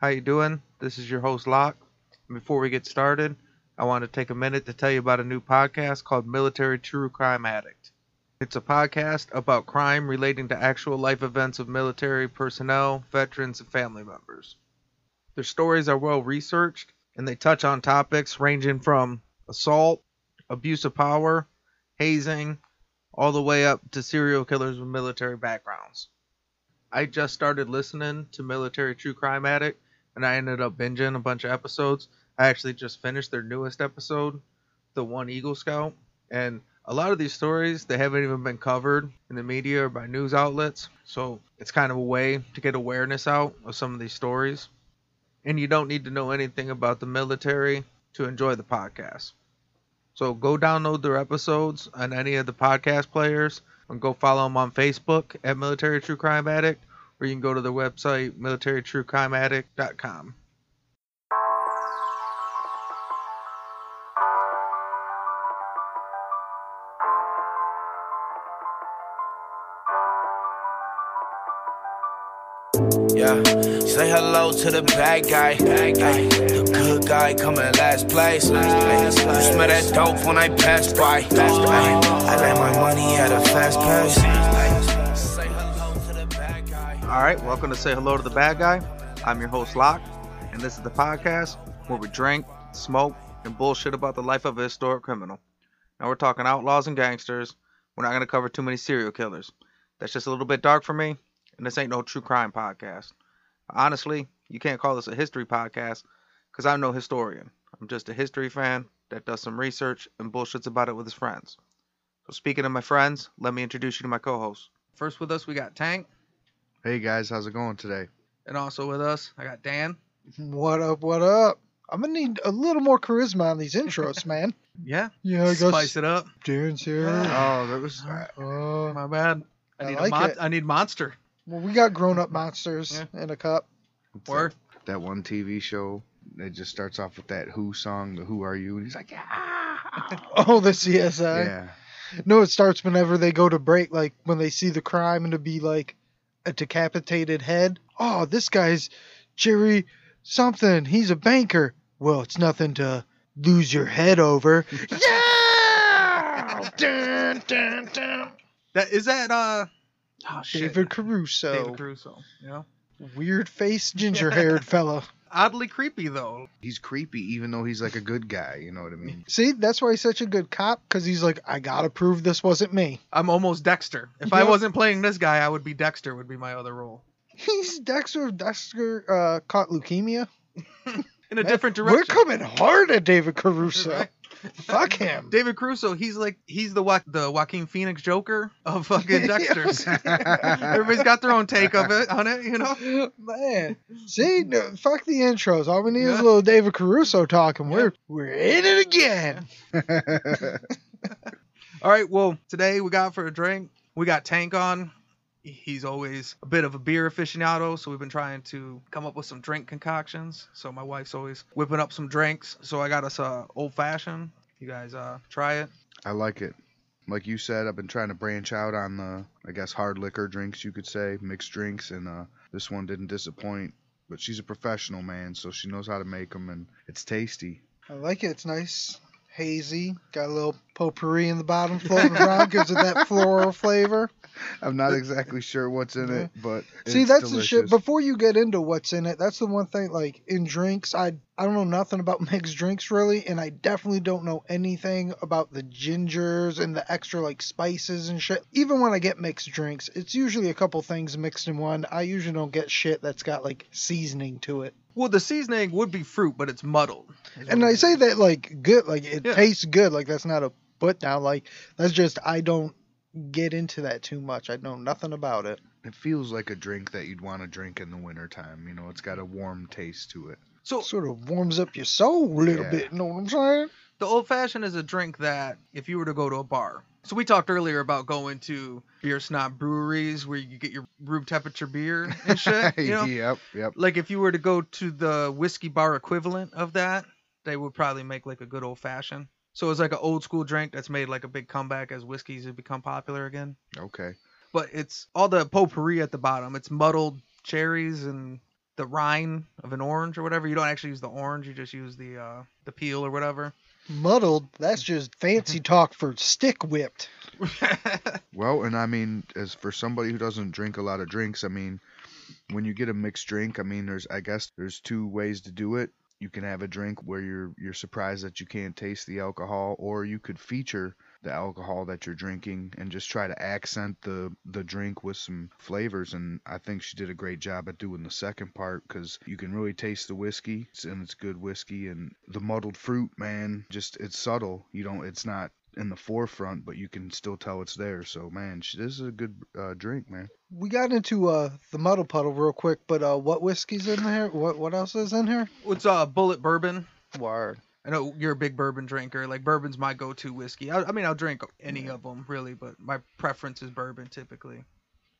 How you doing? This is your host Lock. Before we get started, I want to take a minute to tell you about a new podcast called Military True Crime Addict. It's a podcast about crime relating to actual life events of military personnel, veterans, and family members. Their stories are well researched and they touch on topics ranging from assault, abuse of power, hazing, all the way up to serial killers with military backgrounds. I just started listening to Military True Crime Addict and I ended up binging a bunch of episodes. I actually just finished their newest episode, The One Eagle Scout, and a lot of these stories they haven't even been covered in the media or by news outlets. So it's kind of a way to get awareness out of some of these stories. And you don't need to know anything about the military to enjoy the podcast. So go download their episodes on any of the podcast players and go follow them on Facebook at Military True Crime Addict, or you can go to their website, militarytruecrimeaddict.com. Yeah, say hello to the bad guy. Ay, the good guy coming in last place. Ay, you smell that dope when I pass by. Ay, I let my money at a fast pace. Right, welcome to Say Hello to the Bad Guy. I'm your host, Lock, and this is the podcast where we drink, smoke, and bullshit about the life of a historic criminal. Now we're talking outlaws and gangsters. We're not going to cover too many serial killers. That's just a little bit dark for me, and this ain't no true crime podcast. Honestly, you can't call this a history podcast because I'm no historian. I'm just a history fan that does some research and bullshits about it with his friends. So, speaking of my friends, let me introduce you to my co hosts. First with us, we got Tank, Hey guys, how's it going today? and also with us, I got Dan. What up? What up? I'm gonna need a little more charisma on these intros, man. Yeah, Yeah, I spice guess it up. Darren's here. Oh, that was Uh, My bad. I I need like a mon- it. I need monster. well, we got grown-up monsters in a cup. Word. that one TV show. It just starts off with that Who song, the Who Are You? And he's like, yeah, Oh, the CSI. yeah. No, it starts whenever they go to break, like when they see the crime and to be like a decapitated head. Oh, this guy's Jerry something. He's a banker. Well, it's nothing to lose your head over. yeah! dun, dun, dun. That is that. Uh. Oh. David Caruso. David Caruso. Yeah. Weird face, ginger haired fella. Oddly creepy though. He's creepy, even though he's like a good guy. You know what I mean? See, that's why he's such a good cop, because he's like, I gotta prove this wasn't me. I'm almost Dexter. If I wasn't playing this guy, I would be Dexter. Would be my other role. He's Dexter. if Dexter uh, caught leukemia. In a Man, different direction. We're coming hard at David Caruso. Fuck him. David Caruso, he's like he's the the Joaquin Phoenix Joker of fucking Dexter's. Everybody's got their own take of it on it, you know. Man, see, no, fuck the intros. All we need is a little David Caruso talking. We're we're in it again. All right, well, today we got for a drink, we got Tank on. He's always a bit of a beer aficionado, so we've been trying to come up with some drink concoctions. So my wife's always whipping up some drinks. So I got us a old fashioned. You guys uh try it. I like it. Like you said, I've been trying to branch out on the, I guess, hard liquor drinks, you could say, mixed drinks, and uh, this one didn't disappoint. But she's a professional, man, so she knows how to make them, and it's tasty. I like it. It's nice, hazy. Got a little potpourri in the bottom floating around, gives it that floral flavor. I'm not exactly sure what's in it, but See, that's the shit. Before you get into what's in it, that's the one thing. Like in drinks, I I don't know nothing about mixed drinks really, and I definitely don't know anything about the gingers and the extra like spices and shit. Even when I get mixed drinks, it's usually a couple things mixed in one. I usually don't get shit that's got like seasoning to it. Well, the seasoning would be fruit, but it's muddled. And I say that like good, like it Yeah. tastes good. Like that's not a put down. Like that's just I don't get into that too much. I know nothing about it. It feels like a drink that you'd want to drink in the wintertime. You know, it's got a warm taste to it. So Sort of warms up your soul a little Yeah. bit. You know what I'm saying? The old fashioned is a drink that if you were to go to a bar. So we talked earlier about going to beer snob breweries where you get your room temperature beer and shit. You know? yep, yep. Like if you were to go to the whiskey bar equivalent of that, they would probably make like a good old fashioned. So it's like an old school drink that's made like a big comeback as whiskeys have become popular again. Okay. But it's all the potpourri at the bottom. It's muddled cherries and the rind of an orange or whatever. You don't actually use the orange, you just use the uh, the peel or whatever. Muddled. That's just fancy mm-hmm. talk for stick whipped. Well, and I mean, as for somebody who doesn't drink a lot of drinks, I mean, when you get a mixed drink, I mean, there's I guess there's two ways to do it. You can have a drink where you're you're surprised that you can't taste the alcohol, or you could feature the alcohol that you're drinking and just try to accent the the drink with some flavors. And I think she did a great job at doing the second part because you can really taste the whiskey and it's good whiskey and the muddled fruit, man. Just it's subtle. You don't. It's not in the forefront, but you can still tell it's there. So man, she, this is a good uh, drink, man. We got into uh the muddle puddle real quick, but uh what whiskey's in here? What what else is in here? What's uh Bulleit bourbon? Word. I know you're a big bourbon drinker. Like bourbon's my go-to whiskey. I, I mean, I'll drink any of them really, but my preference is bourbon typically.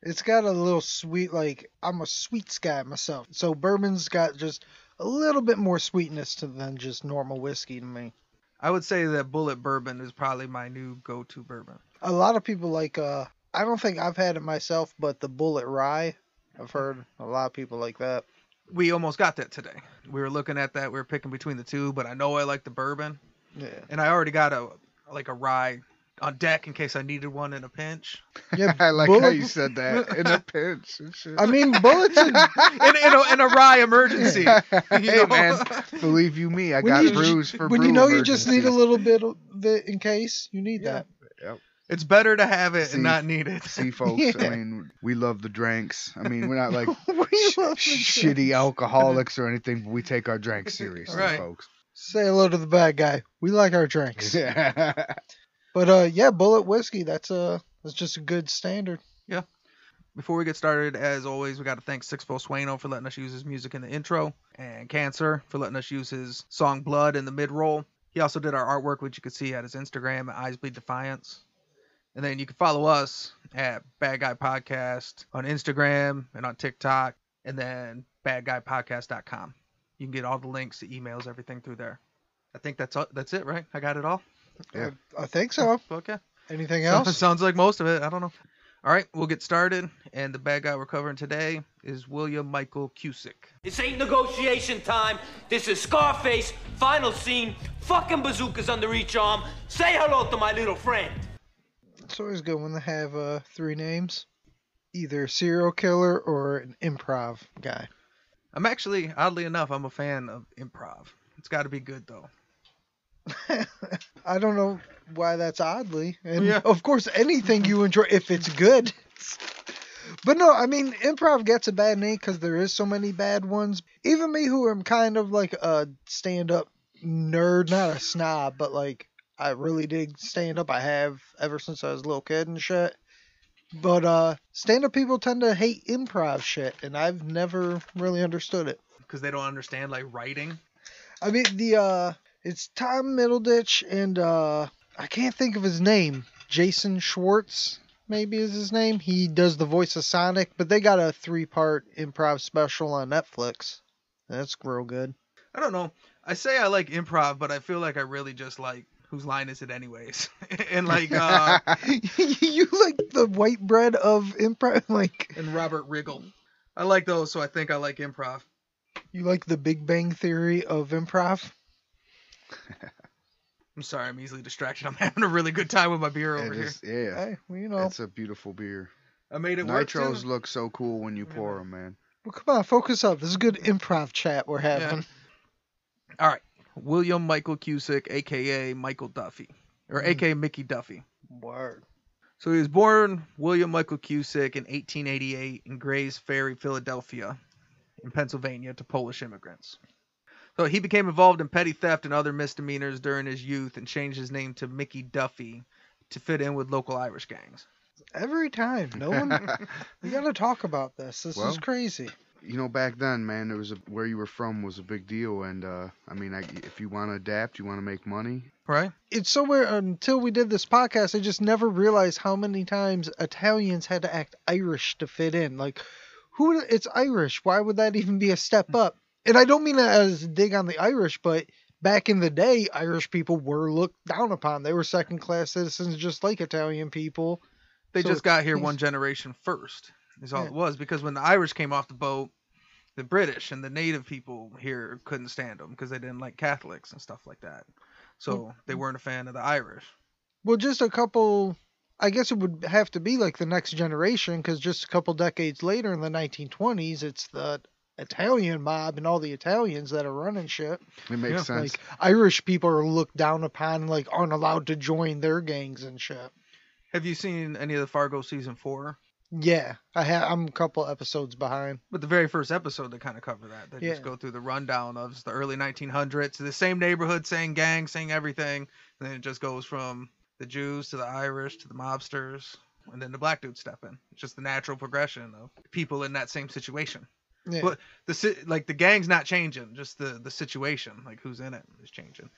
It's got a little sweet like I'm a sweets guy myself. So bourbon's got just a little bit more sweetness to than just normal whiskey to me. I would say that Bulleit bourbon is probably my new go-to bourbon. A lot of people like uh I don't think I've had it myself, but the Bulleit rye. I've heard a lot of people like that. We almost got that today. We were looking at that. We were picking between the two, but I know I like the bourbon, Yeah. and I already got a like a rye on deck in case I needed one in a pinch. Yeah, I like how you said that in a pinch. I mean bullets and in, in, a, in a rye emergency. hey know? man, believe you me, I When got you- brews for when you brew know you just need a little bit of it in case you need Yeah. that. It's better to have it See- and not need it. See, folks, Yeah. I mean, we love the drinks. I mean, we're not like We sh- love the shitty alcoholics or anything, but we take our drinks seriously, Right. folks. Say hello to the bad guy. We like our drinks. Yeah. But uh yeah, Bulleit whiskey, that's uh that's just a good standard. Yeah. Before we get started, as always, we got to thank Sixfo Sueno for letting us use his music in the intro, and Cancer for letting us use his song Blood in the mid roll. He also did our artwork, which you can see at his Instagram at Eyes Bleed Defiance. And then you can follow us at Bad Guy Podcast on Instagram and on TikTok, and then badguypodcast.com. You can get all the links, the emails, everything through there. I think that's all, that's it, right? I got it all. Yeah. I, I think so. Okay. Anything So- else? sounds like most of it. I don't know. All right, we'll get started. And the bad guy we're covering today is William Michael Cusick. This ain't negotiation time. This is Scarface, final scene, fucking bazookas under each arm. Say hello to my little friend. It's always good when they have uh three names. Either serial killer or an improv guy. I'm actually, oddly enough, I'm a fan of improv. It's got to be good though. I don't know why that's oddly. And Yeah. of course anything you enjoy if it's good. But no, I mean improv gets a bad name because there is so many bad ones. Even me, who am kind of like a stand-up nerd, not a snob, but like I really dig stand-up. I have ever since I was a little kid and shit. But uh, stand-up people tend to hate improv shit, and I've never really understood it. Because they don't understand like writing. I mean the uh it's Tom Middleditch and uh I can't think of his name. Jason Schwartz maybe is his name. He does the voice of Sonic, but they got a three part improv special on Netflix. That's real good. I don't know. I say I like improv, but I feel like I really just like whose line is it anyways? and like uh you like the white bread of improv like and Robert Riggle. I like those, so I think I like improv. you like the Big Bang theory of improv? I'm sorry, I'm easily distracted. I'm having a really good time with my beer over It here. is, yeah. Hey, well, you know. It's a beautiful beer. I made it work. Nitros too. look so cool when you pour them, man. Well, come on, focus up. This is a good improv chat we're having. Yeah. All right. William Michael Cusick, aka Michael Duffy, or hmm. aka Mickey Duffy. Word. So he was born William Michael Cusick in 1888 in Grays Ferry, Philadelphia, in Pennsylvania, to Polish immigrants. So he became involved in petty theft and other misdemeanors during his youth and changed his name to Mickey Duffy to fit in with local Irish gangs. Every time. No one we gotta talk about this. This is crazy. You know, back then, man, there was a, where you were from was a big deal, and uh, I mean, I, if you want to adapt, you want to make money. Right? it's so weird until we did this podcast i just never realized how many times italians had to act irish to fit in. Like who it's irish. Why would that even be a step up? And i don't mean that as a dig on the irish but back in the day irish people were looked down upon. They were second class citizens just like italian people. They So just got here one generation first, is all Yeah. it was. Because when the Irish came off the boat, the British and the native people here couldn't stand them because they didn't like Catholics and stuff like that. So they weren't a fan of the Irish. Well, just a couple. I guess it would have to be like the next generation because just a couple decades later in the 1920s, it's the Italian mob and all the Italians that are running shit. It makes Yeah, sense. Like Irish people are looked down upon, like aren't allowed to join their gangs and shit. Have you seen any of the Fargo season four? Yeah, I have. I'm a couple episodes behind. But the very first episode, they kind of cover that. They just go through the rundown of the early 1900s, the same neighborhood, same gang, same everything. And then it just goes from the Jews to the Irish to the mobsters, and then the black dudes step in. It's just the natural progression of people in that same situation. Yeah. But the like the gang's not changing, just the the situation, like who's in it, is changing.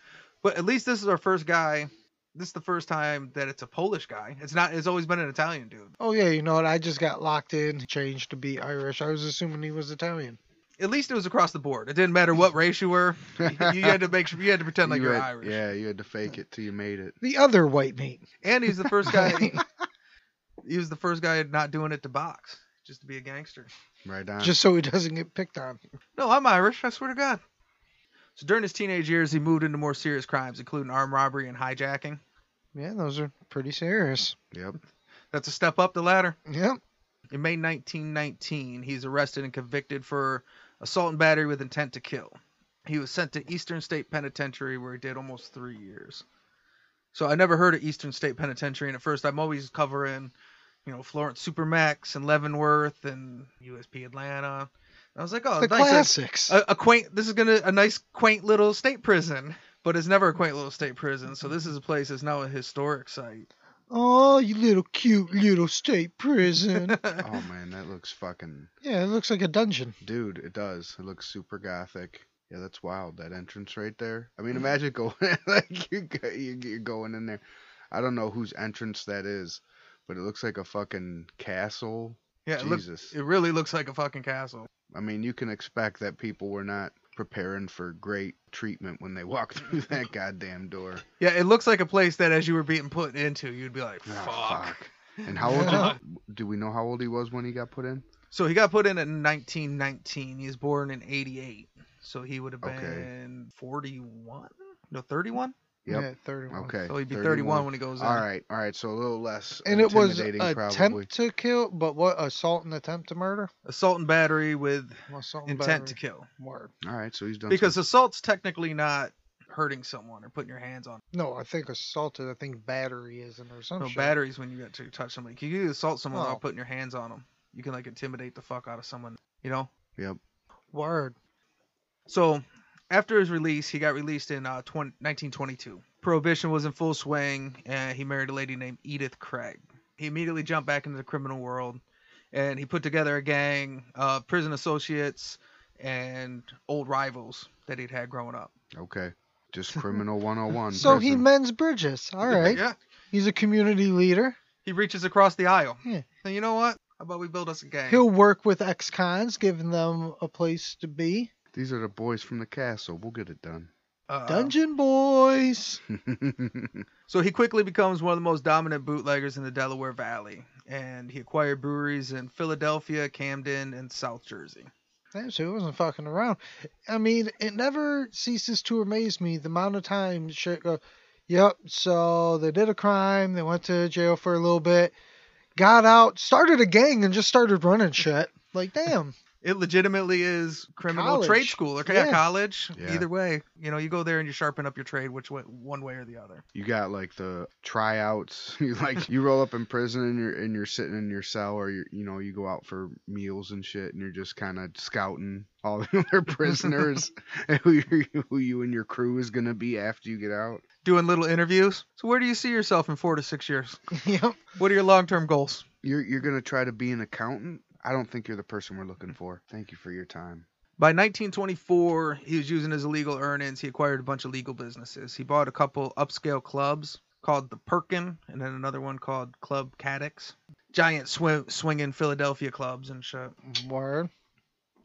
But at least this is our first guy. This is the first time that it's a Polish guy. It's not. It's always been an Italian dude. Oh yeah, you know what? I just got locked in, changed to be Irish. I was assuming he was Italian. At least it was across the board. It didn't matter what race you were. You, you had to make sure you had to pretend like You you are had- Irish. Yeah, you had to fake it till you made it. The other white meat. And he's the first guy. he was the first guy not doing it to box, just to be a gangster. Right on. Just so he doesn't get picked on. No, I'm Irish. I swear to God. So during his teenage years, he moved into more serious crimes, including armed robbery and hijacking. Yeah, those are pretty serious. Yep. That's a step up the ladder. Yep. In May 1919, he's arrested and convicted for assault and battery with intent to kill. He was sent to Eastern State Penitentiary where he did almost three years. So I never heard of Eastern State Penitentiary, and at first I'm always covering, you know, Florence Supermax and Leavenworth and USP Atlanta. And I was like, oh, the nice. classics. A, a quaint. This is gonna a nice quaint little state prison, but it's never a quaint little state prison. So this is a place that's now a historic site. oh, you little cute little state prison. Oh man, that looks fucking yeah, it looks like a dungeon. dude. It does. It looks super gothic. Yeah, that's wild. That entrance right there. I mean, mm. imagine going like you go- you- you're going in there. I don't know whose entrance that is, but it looks like a fucking castle. Yeah, it, looks, it really looks like a fucking castle. I mean, you can expect that people were not preparing for great treatment when they walked through that goddamn door. Yeah, it looks like a place that as you were being put into, you'd be like, fuck. Ah, fuck. And how old? Yeah. Did, do we know how old he was when he got put in? So he got put in in 1919. He was born in 88. So he would have Okay. been 41? No, 31? Yep. Yeah, 31. Okay. So he'd be 31, when he goes in. All right, all right. So a little less. And it was attempt probably. to kill, but what assault and attempt to murder? Assault and battery with Assault and intent to kill. Word. All right, so he's done. Because some- assault's technically not hurting someone or putting your hands on. No, I think assaulted. I think battery isn't or some No, shit. batteries when you get to touch somebody. You can assault someone Oh. without putting your hands on them. You can like intimidate the fuck out of someone. You know. Yep. Word. So after his release, he got released in uh, 20, 1922. Prohibition was in full swing, and he married a lady named Edith Craig. He immediately jumped back into the criminal world, and he put together a gang of prison associates and old rivals that he'd had growing up. Okay. Just criminal 101. So he mends bridges. All right. Yeah. He's a community leader. He reaches across the aisle. Yeah. And you know what? How about we build us a gang? He'll work with ex-cons, giving them a place to be. These are the boys from the castle. We'll get it done. Uh, Dungeon boys. So he quickly becomes one of the most dominant bootleggers in the Delaware Valley, and he acquired breweries in Philadelphia, Camden, and South Jersey. Damn, so he wasn't fucking around. I mean, it never ceases to amaze me the amount of time shit go. Yep. So they did a crime. They went to jail for a little bit, got out, started a gang, and just started running shit. Like, damn. It legitimately is criminal College. trade school or yeah, Yeah. college. Yeah. Either way, you know, you go there and you sharpen up your trade, which way, one way or the other. you got like the tryouts. You like you roll up in prison and you're and you're sitting in your cell or you you know you go out for meals and shit and you're just kind of scouting all the other prisoners and who you who you and your crew is gonna be after you get out. Doing little interviews. So where do you see yourself in four to six years? yep. What are your long-term goals? You're you're gonna try to be an accountant. I don't think you're the person we're looking for. Thank you for your time. By 1924, he was using his illegal earnings. He acquired a bunch of legal businesses. He bought a couple upscale clubs called the Perkin, and then another one called Club Cadix. Giant sw- swinging Philadelphia clubs and shit. Word.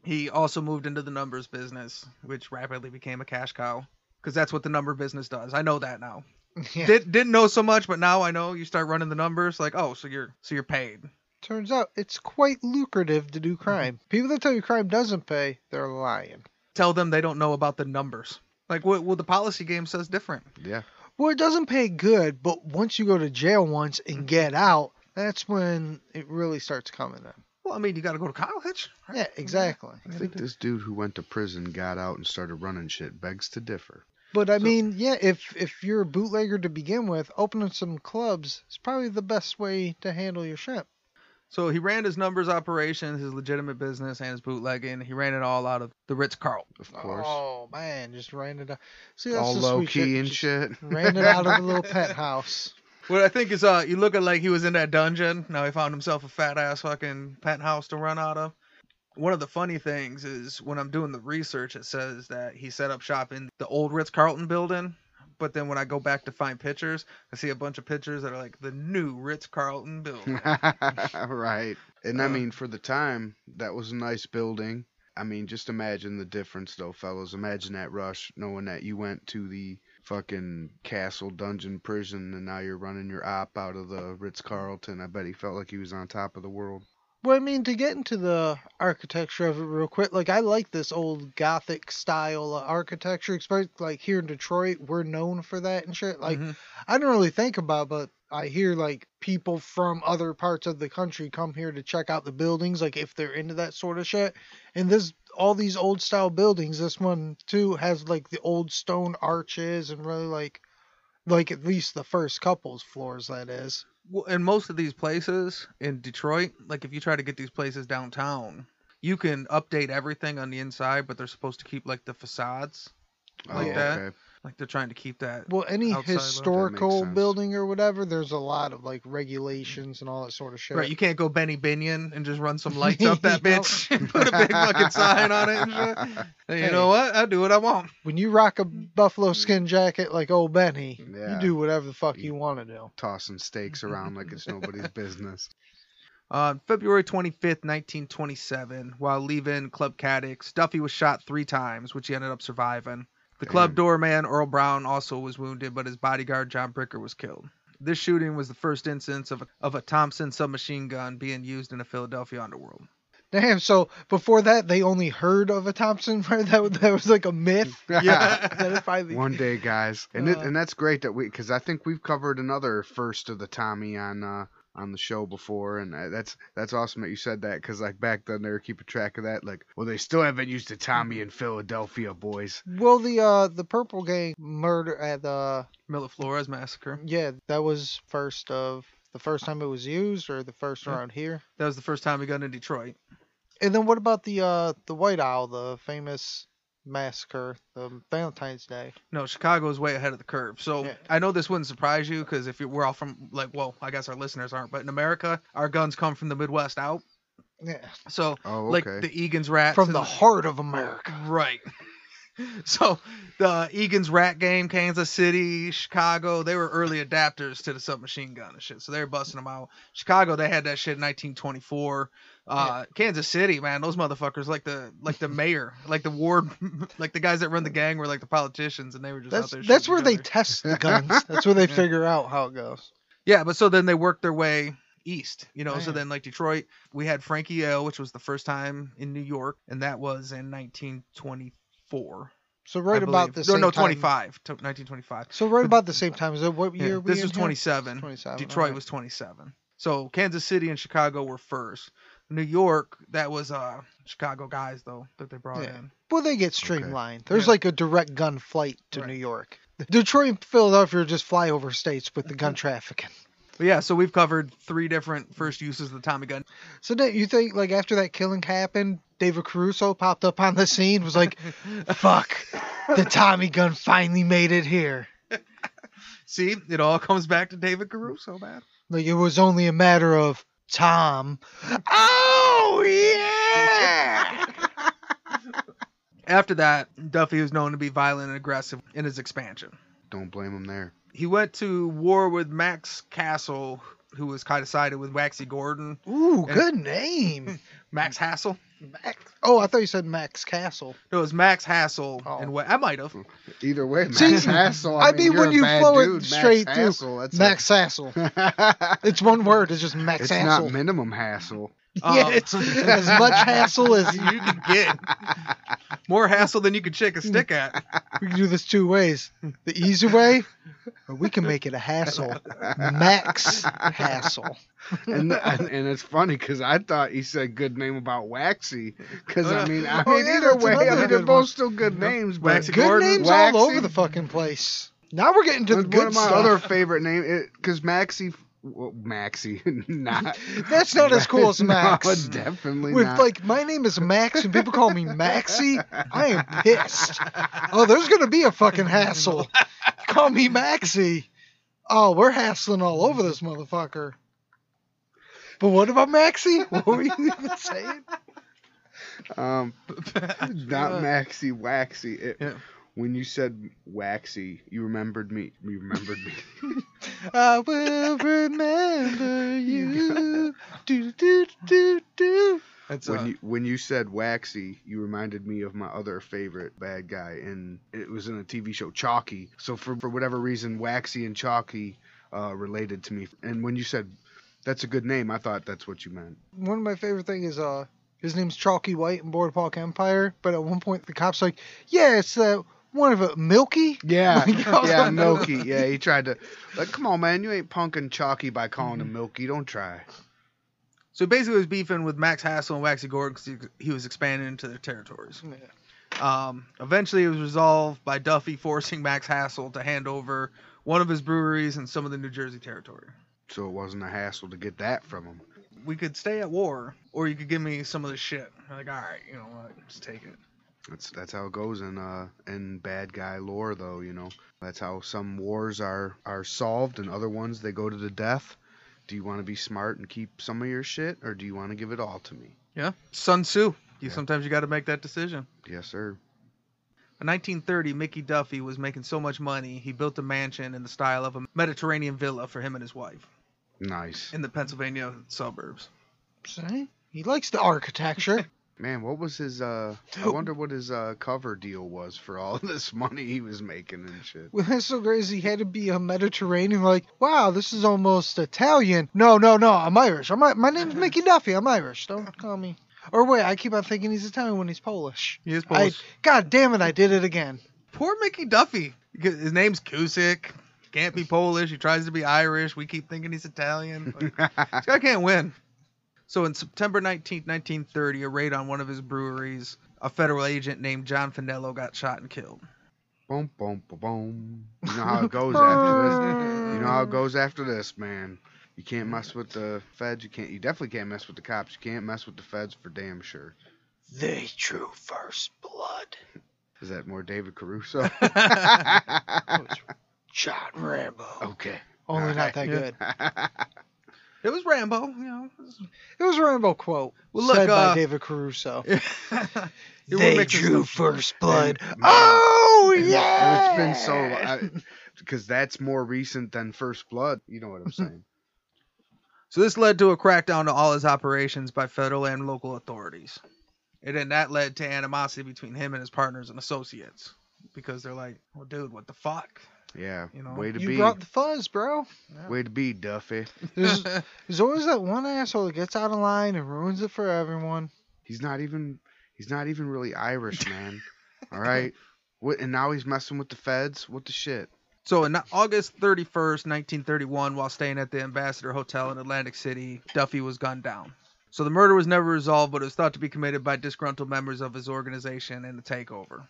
He also moved into the numbers business, which rapidly became a cash cow. Because that's what the number business does. I know that now. Yeah. Did, didn't know so much, but now I know. You start running the numbers, like, oh, so you're so you're paid. Turns out it's quite lucrative to do mm-hmm. crime. People that tell you crime doesn't pay, they're lying. Tell them they don't know about the numbers. Like, what? Well, the policy game says different. Yeah. Well, it doesn't pay good, but once you go to jail once and mm-hmm. get out, that's when it really starts coming in. Well, I mean, you got to go to college. right? Yeah, exactly. I think this dude who went to prison got out and started running shit begs to differ. But I So- mean, yeah, if if you're a bootlegger to begin with, opening some clubs is probably the best way to handle your shit. So he ran his numbers operation, his legitimate business, and his bootlegging. He ran it all out of the Ritz Carlton. Of course. Oh man, just ran it out. See, that's All low sweet key shit. and Just shit. Ran it out of the little penthouse. What I think is, uh, you look at like he was in that dungeon. Now he found himself a fat ass fucking penthouse to run out of. One of the funny things is when I'm doing the research, it says that he set up shop in the old Ritz Carlton building. But then when I go back to find pictures, I see a bunch of pictures that are like the new Ritz Carlton building. right. And I Uh. mean, for the time, that was a nice building. I mean, just imagine the difference, though, fellas. Imagine that rush, knowing that you went to the fucking castle, dungeon, prison, and now you're running your op out of the Ritz Carlton. I bet he felt like he was on top of the world. Well, I mean, to get into the architecture of it real quick, like I like this old Gothic style of architecture, especially like here in Detroit, we're known for that and shit. Like Mhm. I don't really think about, it, but I hear like people from other parts of the country come here to check out the buildings, like if they're into that sort of shit. And this, all these old style buildings, this one too has like the old stone arches and really like, like at least the first couple's floors. That is. Well, in most of these places in Detroit, like if you try to get these places downtown, you can update everything on the inside, but they're supposed to keep like the facades. Like oh, that? Oh, okay. Like they're trying to keep that. Well, any outside. That historical building or whatever, there's a lot of like regulations and all that sort of shit. Right, you can't go Benny Binion and just run some lights up that bitch and put a big fucking sign on it and shit. Hey, you know what? I do what I want. when you rock a buffalo skin jacket like old Benny, Yeah. you do whatever the fuck You- you want to do. Tossing steaks around like it's nobody's business. On uh, February 25th, 1927, while leaving Club Cadix, Duffy was shot three times, which he ended up surviving. The club Damn. doorman, Earl Brown, also was wounded, but his bodyguard, John Bricker, was killed. This shooting was the first instance of a, of a Thompson submachine gun being used in the Philadelphia underworld. Damn. So before that, they only heard of a Thompson. Right? That was, that was like a myth. Yeah. Then it finally- One day, guys, and it, Uh. and that's great that we because I think we've covered another first of the Tommy on uh, on the show before, and uh, that's that's awesome that you said that because like back then they were keeping track of that. Like, well, they still haven't used the Tommy in Philadelphia, boys. Well, the uh the Purple Gang murder at the Milaflores massacre. yeah that was first of the first time it was used or the first Yeah. around here. That was the first time he got in Detroit. And then what about the uh the White Owl, the famous massacre, the Valentine's Day? No, Chicago is way ahead of the curve. So Yeah. I know this wouldn't surprise you because if you, we're all from like, well, I guess our listeners aren't, but in America, our guns come from the Midwest out. Yeah, So Oh, like the Egan's rats from and- the heart of America. right. So the Egan's rat game, Kansas City, Chicago, they were early adapters to the submachine gun and shit. So they were busting them out. Chicago, they had that shit in 1924. Uh, Kansas City, man, those motherfuckers like the like the mayor, like the ward, like the guys that run the gang were like the politicians, and they were just That's out there. that's where they test the guns. That's where they Yeah. figure out how it goes. Yeah, but so then they worked their way east, you know. So then, like Detroit, we had Frankie Yale, which was the first time in New York, and that was in 1924. So right I about believe. the no, same no, time. 25, to 1925. So right about the same time. Is it what year? we this was 27. 27. Detroit alright. was 27. So Kansas City and Chicago were first. New York, that was uh Chicago guys though that they brought Yeah. in. Well, they get streamlined. There's Yeah. like a direct gun flight to Right. New York. Detroit and Philadelphia are just flyover states with the gun trafficking. But yeah, so we've covered three different first uses of the Tommy gun. So then you think like after that killing happened, David Caruso popped up on the scene, was like, "Fuck, the Tommy gun finally made it here." See, it all comes back to David Caruso, man. Like it was only a matter of Tom. Oh yeah. After that, Duffy was known to be violent and aggressive in his expansion. Don't blame him there. He went to war with Max Castle, who was kind of sided with Waxy Gordon. Ooh, good name. Max Hassel. Max- Oh, I thought you said Max Castle. No, it was Max Hassel, Oh. and what I might have. Either way, Max See, Hassel. I I, mean, mean, when you're you flow it straight Max through, Hassel, that's Max Hassel. It's one word. It's just Max it's Hassel. not minimum hassle. yeah, Um, it's as much hassle as you can get. More hassle than you can shake a stick at. We can do this two ways. The easy way, or we can make it a hassle. Max hassle. and, and it's funny because I thought he said good name about Waxy. Because. I mean, I Oh, mean, yeah, either way, I mean, they're both one. still good names. But Waxy Good Gordon, names Waxy. all over the fucking place. Now we're getting to the one good of my stuff. other favorite name, because Maxie, Maxie, not. That's not as cool as Max. No, definitely With not. like my name is Max and people call me Maxie, I am pissed. Oh, there's gonna be a fucking hassle. Call me Maxie. Oh, we're hassling all over this motherfucker. But what about Maxie? What were you even saying? um, not Maxie, Waxy. It, Yeah. When you said Waxy, you remembered me. You remembered me. I will remember you. Do do do do. That's when uh, you when you said Waxy, you reminded me of my other favorite bad guy, and it was in a TV show Chalky. So for for whatever reason, Waxy and Chalky uh, related to me. And when you said that's a good name, I thought that's what you meant. One of my favorite things is uh his name's Chalky White in Boardwalk Empire, but at one point the cops like, yeah, it's that one of it, Milky. Yeah, Like, yeah, like- Milky. Yeah, he tried to like, come on, man, you ain't punking Chalky by calling him Milky. Don't try. so he basically was beefing with Max Hassel and Waxy Gordon because he, he was expanding into their territories. Yeah. Um, eventually, it was resolved by Duffy forcing Max Hassel to hand over one of his breweries and some of the New Jersey territory. So it wasn't a hassle to get that from him. We could stay at war, or you could give me some of the shit. Like, all right, you know what, just take it. That's that's how it goes in uh in bad guy lore though, you know. That's how some wars are are solved and other ones they go to the death. Do you want to be smart and keep some of your shit or do you want to give it all to me? Yeah, Sun Tzu. You Yeah. sometimes you got to make that decision. Yes, sir. In 1930, Mickey Duffy was making so much money, he built a mansion in the style of a Mediterranean villa for him and his wife Nice. in the Pennsylvania suburbs. See? He likes the architecture. Man, what was his uh I wonder what his uh cover deal was for all this money he was making and shit. Well, that's so crazy. He had to be a Mediterranean. Like, wow, this is almost Italian. No, no, no. I'm Irish. I'm my name's Mickey Duffy. I'm Irish. Don't call me. Or wait, I keep on thinking he's Italian when he's Polish. He is I, Polish. God damn it, I did it again. Poor Mickey Duffy. His name's Cusick. Can't be Polish. He tries to be Irish. We keep thinking he's Italian. Like, this guy can't win. So in September 19, 1930, a raid on one of his breweries, a federal agent named John Finello got shot and killed. boom boom boom boom. You know how it goes after this. You know how it goes after this, man. You can't mess with the feds. You can't. You definitely can't mess with the cops. You can't mess with the feds for damn sure. They drew first blood. Is that more David Caruso? John Rambo. okay. Only not that good. It was Rambo, you know. It was a Rambo quote Well, look, said uh, by David Caruso. They drew first blood. And- oh yeah. It's been so because that's more recent than First Blood. You know what I'm saying? So this led to a crackdown to all his operations by federal and local authorities. And then that led to animosity between him and his partners and associates. Because they're like, well, dude, what the fuck? Yeah. You know, way to you be. brought the fuzz, bro. Way to be, Duffy. There's, there's always that one asshole that gets out of line and ruins it for everyone. He's not even. He's not even really Irish, man. All right. What? And now he's messing with the feds. What the shit? So on August 31st, 1931, while staying at the Ambassador Hotel in Atlantic City, Duffy was gunned down. So the murder was never resolved, but it was thought to be committed by disgruntled members of his organization in the takeover.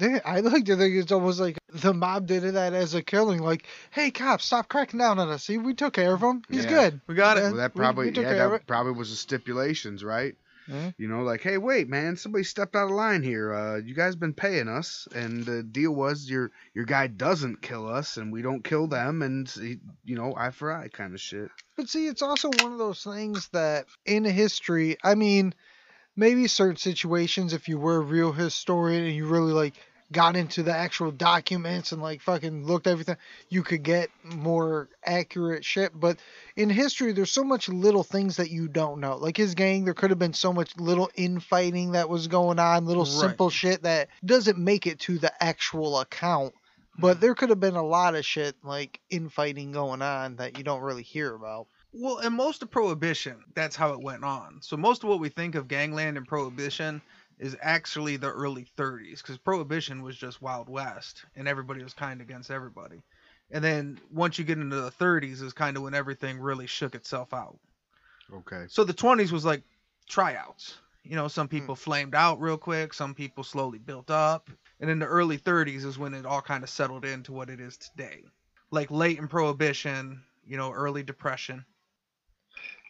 They, I like to think it's almost like the mob did that as a killing. Like, hey, cops, stop cracking down on us. See, we took care of him. He's Yeah. good. We got it. Well, that probably we took yeah, that probably was the stipulations, right? Yeah. You know, like, hey, wait, man, somebody stepped out of line here. Uh, you guys been paying us, and the deal was your your guy doesn't kill us, and we don't kill them, and you know, eye for eye kind of shit. But see, it's also one of those things that in history, I mean, maybe certain situations, if you were a real historian and you really like got into the actual documents and like fucking looked everything, you could get more accurate shit. But in history, there's so much little things that you don't know. Like his gang, there could have been so much little infighting that was going on, little Right. simple shit that doesn't make it to the actual account. But hmm. there could have been a lot of shit like infighting going on that you don't really hear about. Well, and most of Prohibition, that's how it went on. So most of what we think of gangland and Prohibition is actually the early 30s, because Prohibition was just Wild West, and everybody was kind against everybody. And then once you get into the 30s is kind of when everything really shook itself out. Okay. So the 20s was like tryouts. You know, some people hmm. flamed out real quick, some people slowly built up. And in the early 30s is when it all kind of settled into what it is today. Like late in Prohibition, you know, early Depression.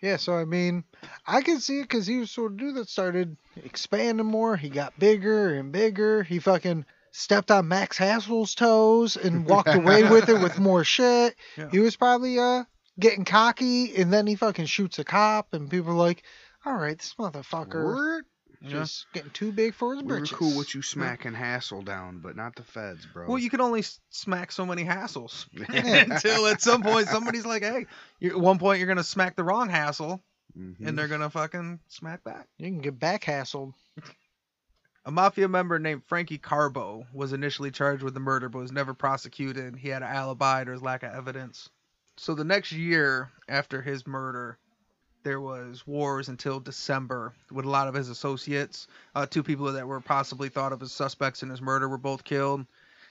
Yeah, so I mean, I can see it because he was sort of dude that started expanding more. He got bigger and bigger. He fucking stepped on Max Hassel's toes and walked away with it with more shit. Yeah. He was probably uh getting cocky, and then he fucking shoots a cop, and people are like, "All right, this motherfucker Word? Yeah. just getting too big for his We were britches." cool with you smacking Hassel down, but not the feds, bro. Well, you can only smack so many hassles until at some point somebody's like, "Hey," you, at one point you're gonna smack the wrong hassle, Mhm. and they're gonna fucking smack back. You can get back hassled. A mafia member named Frankie Carbo was initially charged with the murder, but was never prosecuted. He had an alibi. There was lack of evidence. So the next year after his murder, there was wars until December with a lot of his associates. Uh, two people that were possibly thought of as suspects in his murder were both killed,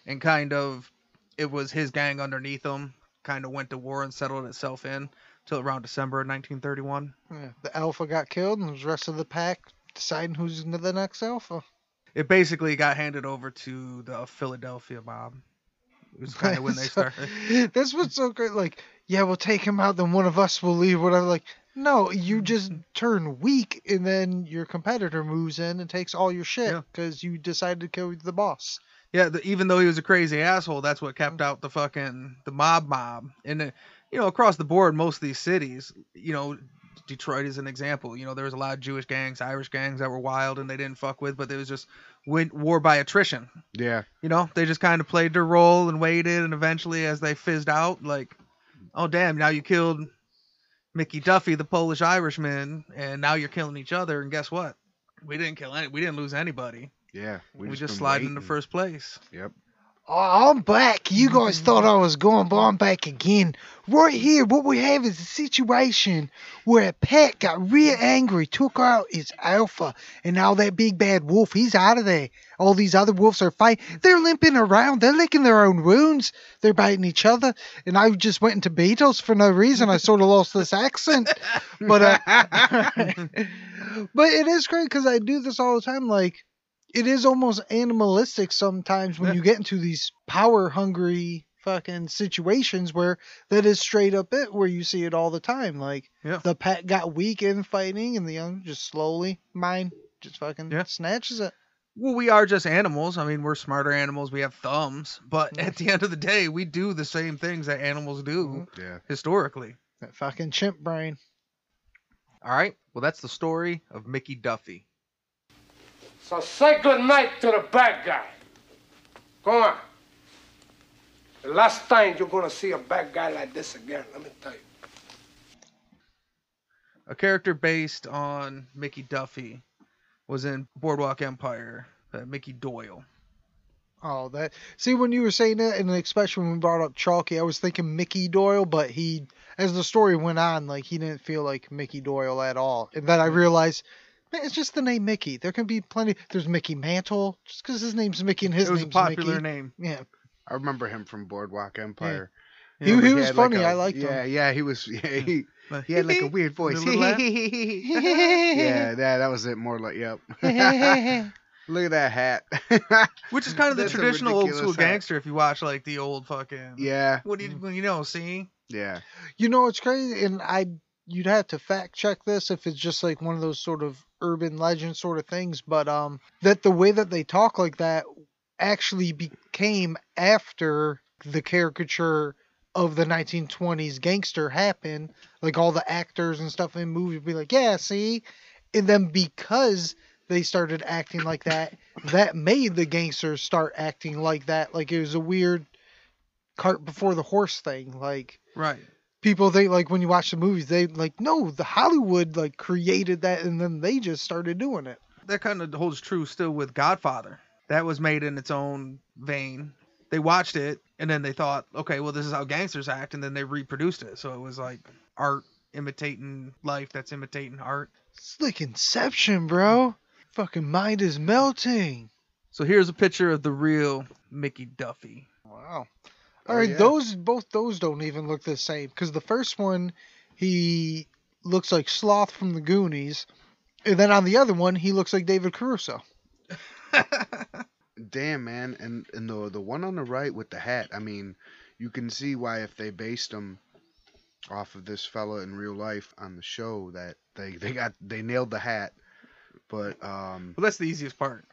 and kind of it was his gang underneath him. Kind of went to war and settled itself in till around December of 1931. Yeah, the alpha got killed, and the rest of the pack deciding who's the next alpha. it basically got handed over to the Philadelphia mob. It was kind of when they So- started. That's what's so great. Like, yeah, we'll take him out, then one of us will leave. Whatever. Like, no, you just turn weak, and then your competitor moves in and takes all your shit Yeah. because you decided to kill the boss. Yeah, the, even though he was a crazy asshole, that's what kept out the fucking the mob mob. And uh, you know, across the board, most of these cities, you know, Detroit is an example. You know, there was a lot of Jewish gangs, Irish gangs that were wild and they didn't fuck with, but it was just win- war by attrition. yeah. You know, they just kind of played their role and waited, and eventually, as they fizzed out, like, oh damn, now you killed Mickey Duffy, the Polish Irishman, and now you're killing each other. And guess what? We didn't kill any. We didn't lose anybody. Yeah. We, just been slide into first place. Yep. Oh, I'm back. You guys thought I was gone, but I'm back again. Right here, what we have is a situation where a pet got real angry, took out its alpha, and now that big bad wolf, he's out of there. All these other wolves are fighting. They're limping around. They're licking their own wounds. They're biting each other. And I just went into Beatles for no reason. I sort of lost this accent. But, uh, but it is great because I do this all the time. Like, it is almost animalistic sometimes when Yeah. you get into these power hungry fucking situations where that is straight up it where you see it all the time like Yeah. the pet got weak in fighting and the young just slowly mine just fucking Yeah. snatches it Well, we are just animals. I mean, we're smarter animals. We have thumbs. But at the end of the day, we do the same things that animals do mm-hmm. Yeah. historically. that fucking chimp brain All right. Well, that's the story of Mickey Duffy. So say good night to the bad guy. Go on. The last time you're gonna see a bad guy like this again, let me tell you. A character based on Mickey Duffy was in Boardwalk Empire, uh, Mickey Doyle. oh that see when you were saying that and especially when we brought up chalky i was thinking mickey doyle but he as the story went on like he didn't feel like mickey doyle at all and then i realized Man, it's just the name Mickey. There can be plenty. There's Mickey Mantle, just because his name's Mickey and his it was a name's popular Mickey. name. Yeah, I remember him from Boardwalk Empire. He- Remember he was had funny, a- I liked him. Yeah, yeah, he was. Yeah, he, Like, he had like a weird voice. The little laugh. yeah, that that was it. More like, yep. Look at that hat. Which is kind of the That's a traditional old ridiculous school hat. gangster if you watch like the old fucking. Yeah, What do you, you know, see? yeah. You know it's crazy, and I you'd have to fact check this if it's just like one of those sort of urban legend sort of things, but um that the way that they talk like that actually became after the caricature of the 1920s gangster happened. Like all the actors and stuff in movies would be like, yeah, see, and then because they started acting like that. That made the gangsters start acting like that. Like it was a weird cart before the horse thing. Like Right. People think like when you watch the movies, they like no, the Hollywood like created that and then they just started doing it. That kind of holds true still with Godfather. That was made in its own vein. They watched it and then they thought, okay, well, this is how gangsters act, and then they reproduced it. So it was like art imitating life that's imitating art. It's like Inception, bro. Fucking mind is melting. So here's a picture of the real Mickey Duffy. Wow. Oh, All right, yeah. those both those don't even look the same because the first one he looks like Sloth from the Goonies, and then on the other one he looks like David Caruso. Damn, man, and and the the one on the right with the hat. I mean, you can see why if they based him off of this fella in real life on the show that they they got they nailed the hat. But um, Well, that's the easiest part.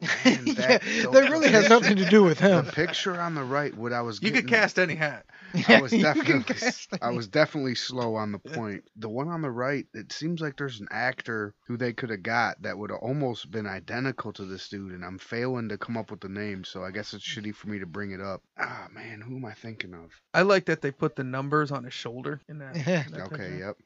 Man, yeah, that, that the- really has nothing to do with him. The him. picture on the right, what I was You getting, could cast any hat. I was definitely I was definitely slow on the point. The one on the right, it seems like there's an actor who they could have got that would have almost been identical to this dude, and I'm failing to come up with the name, so I guess it's shitty for me to bring it up. Ah man, who am I thinking of? I like that they put the numbers on his shoulder in that. In that Okay, picture. yep.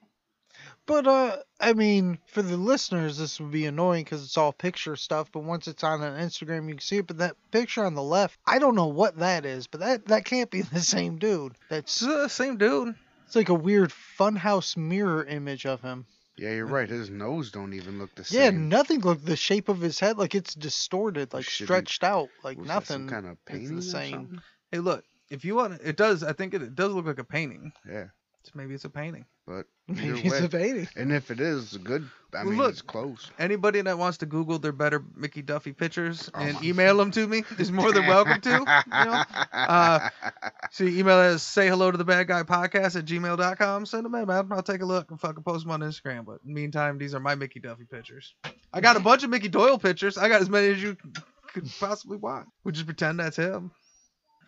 But uh, I mean, for the listeners, this would be annoying because it's all picture stuff. But once it's on an Instagram, you can see it. But that picture on the left, I don't know what that is, but that that can't be the same dude. That's the same dude. it's like a weird funhouse mirror image of him. Yeah, you're right. His nose don't even look the same. Yeah, nothing like the shape of his head, like it's distorted, like Should be- stretched out, like Was that nothing. Some kind of is painting the same. something? Hey, look. If you want, it does. I think it, it does look like a painting. Yeah, So maybe it's a painting. But Maybe either it's way, a painting. and if it is good, I Well, mean look. it's close. Anybody that wants to Google their better Mickey Duffy pictures Oh and my- email them to me is more than welcome to. You know? Uh, so you email us say hello to the bad guy podcast at gmail.com. Send them in, man. I'll take a look and fucking post them on Instagram. But in the meantime, these are my Mickey Duffy pictures. I got a bunch of Mickey Doyle pictures. I got as many as you could possibly want. We just pretend that's him.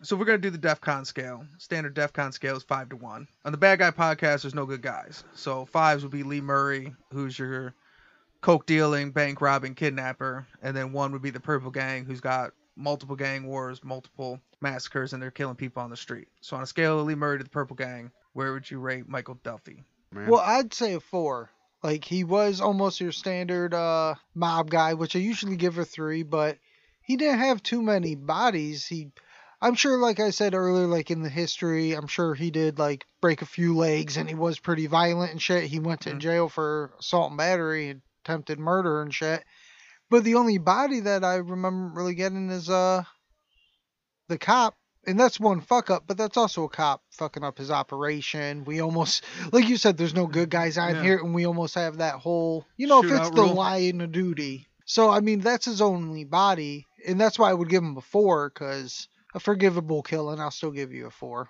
So we're gonna do the DEF CON scale. Standard DEF CON scale is five to one. On the Bad Guy podcast, there's no good guys. So fives would be Lee Murray, who's your coke dealing, bank robbing, kidnapper, and then one would be the Purple Gang, who's got multiple gang wars, multiple massacres, and they're killing people on the street. So on a scale of Lee Murray to the Purple Gang, where would you rate Michael Duffy? Man. Well, I'd say a four. Like he was almost your standard uh mob guy, which I usually give a three, but he didn't have too many bodies. He I'm sure like I said earlier, like in the history, I'm sure he did like break a few legs and he was pretty violent and shit. He went to Mhm. jail for assault and battery and attempted murder and shit. But the only body that I remember really getting is uh the cop and that's one fuck up, but that's also a cop fucking up his operation. We almost, like you said, there's no good guys on Yeah. here, and we almost have that whole, you know, if it's the rule. line of duty. So I mean, that's his only body, and that's why I would give him a four, cause a forgivable kill, and I'll still give you a four.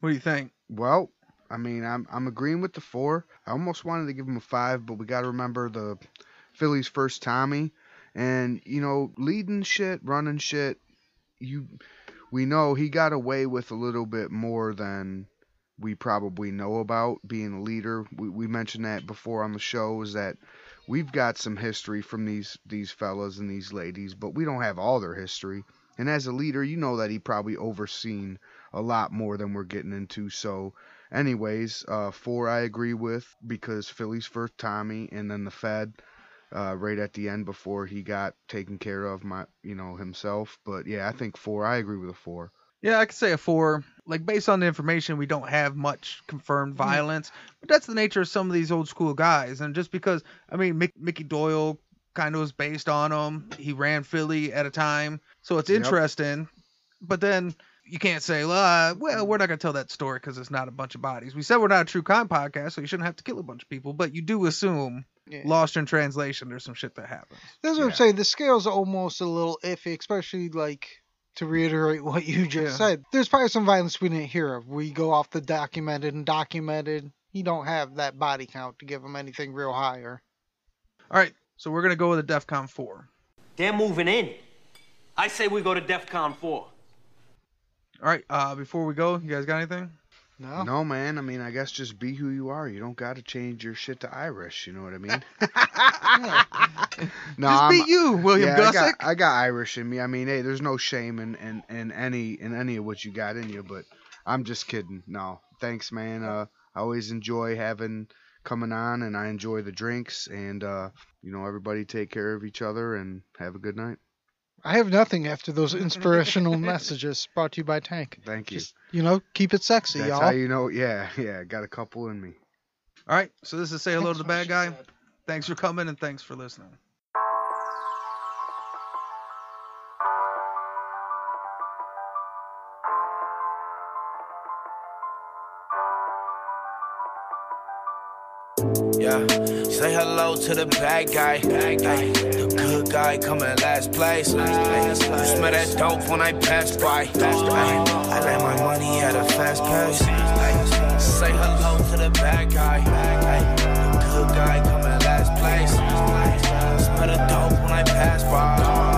What do you think? Well, I mean, I'm I'm agreeing with the four. I almost wanted to give him a five, but we got to remember the Phillies' first Tommy, and you know, leading shit, running shit. You, we know he got away with a little bit more than we probably know about being a leader. We we mentioned that before on the show is that we've got some history from these these fellas and these ladies, but we don't have all their history. And as a leader, you know that he probably overseen a lot more than we're getting into. So, anyways, uh, four I agree with because Philly's first Tommy, and then the Fed uh, right at the end before he got taken care of, my you know himself. But yeah, I think four. I agree with a four. Yeah, I could say a four. Like based on the information, we don't have much confirmed Mm-hmm. violence, but that's the nature of some of these old school guys. And just because, I mean, Mick, Mickey Doyle kind of was based on him. He ran Philly at a time, so it's Yep. interesting. But then you can't say, well, uh, well, we're not gonna tell that story because it's not a bunch of bodies. We said we're not a true crime podcast, so you shouldn't have to kill a bunch of people. But you do assume, Yeah. lost in translation, there's some shit that happens. That's what I'm saying. The scale's almost a little iffy, especially like to reiterate what you just Yeah. said. There's probably some violence we didn't hear of. We go off the documented and documented. You don't have that body count to give them anything real higher. All right, so we're gonna go with a DEFCON four. They're moving in. I say we go to DEF CON 4. All right, uh, before we go, you guys got anything? No. No, man. I mean, I guess just be who you are. You don't got to change your shit to Irish. You know what I mean? no, Just I'm, be you, William yeah, I got, I got Irish in me. I mean, hey, there's no shame in, in, in any in any of what you got in you. But I'm just kidding. No, thanks, man. Uh, I always enjoy having coming on, and I enjoy the drinks. And uh, you know, everybody take care of each other and have a good night. I have nothing after those inspirational messages brought to you by Tank. Thank you. Just, you know, keep it sexy, That's y'all. how you know. Yeah, yeah. Got a couple in me. All right, so this is say hello to the bad guy. said. Thanks for coming and thanks for listening. To the bad guy. Ay, the good guy coming last place. Ay, you smell that dope when I pass by. Ay, I let my money at a fast pace. Ay, say hello to the bad guy. The good guy coming last place. Smell the dope when I pass by.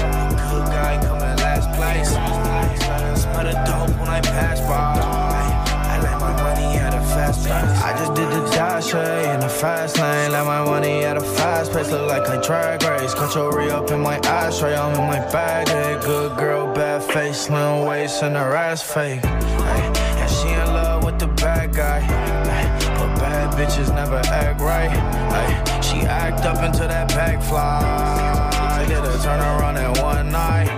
pass by. I my money at a fast pace. I just did the dash in the fast lane. Let my money at a fast pace. Look like a drag race. Cut your re up in my ashtray. I'm in my bag. Hey, good girl, bad face, slim waist, and her ass fake. Ay, and she in love with the bad guy. But bad bitches never act right. She act up into that back fly. I did a turn around in one night.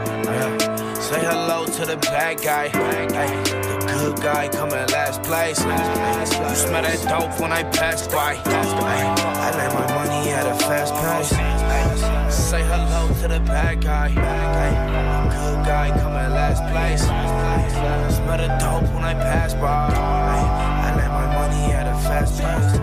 Say hello to the bad guy. Ay, the good guy coming last place. You smell that dope when I pass by. Ay, I let my money at a fast pace. Ay, say hello to the bad guy. The good guy coming last place. Smell the dope when I pass by. I let my money at a fast pace.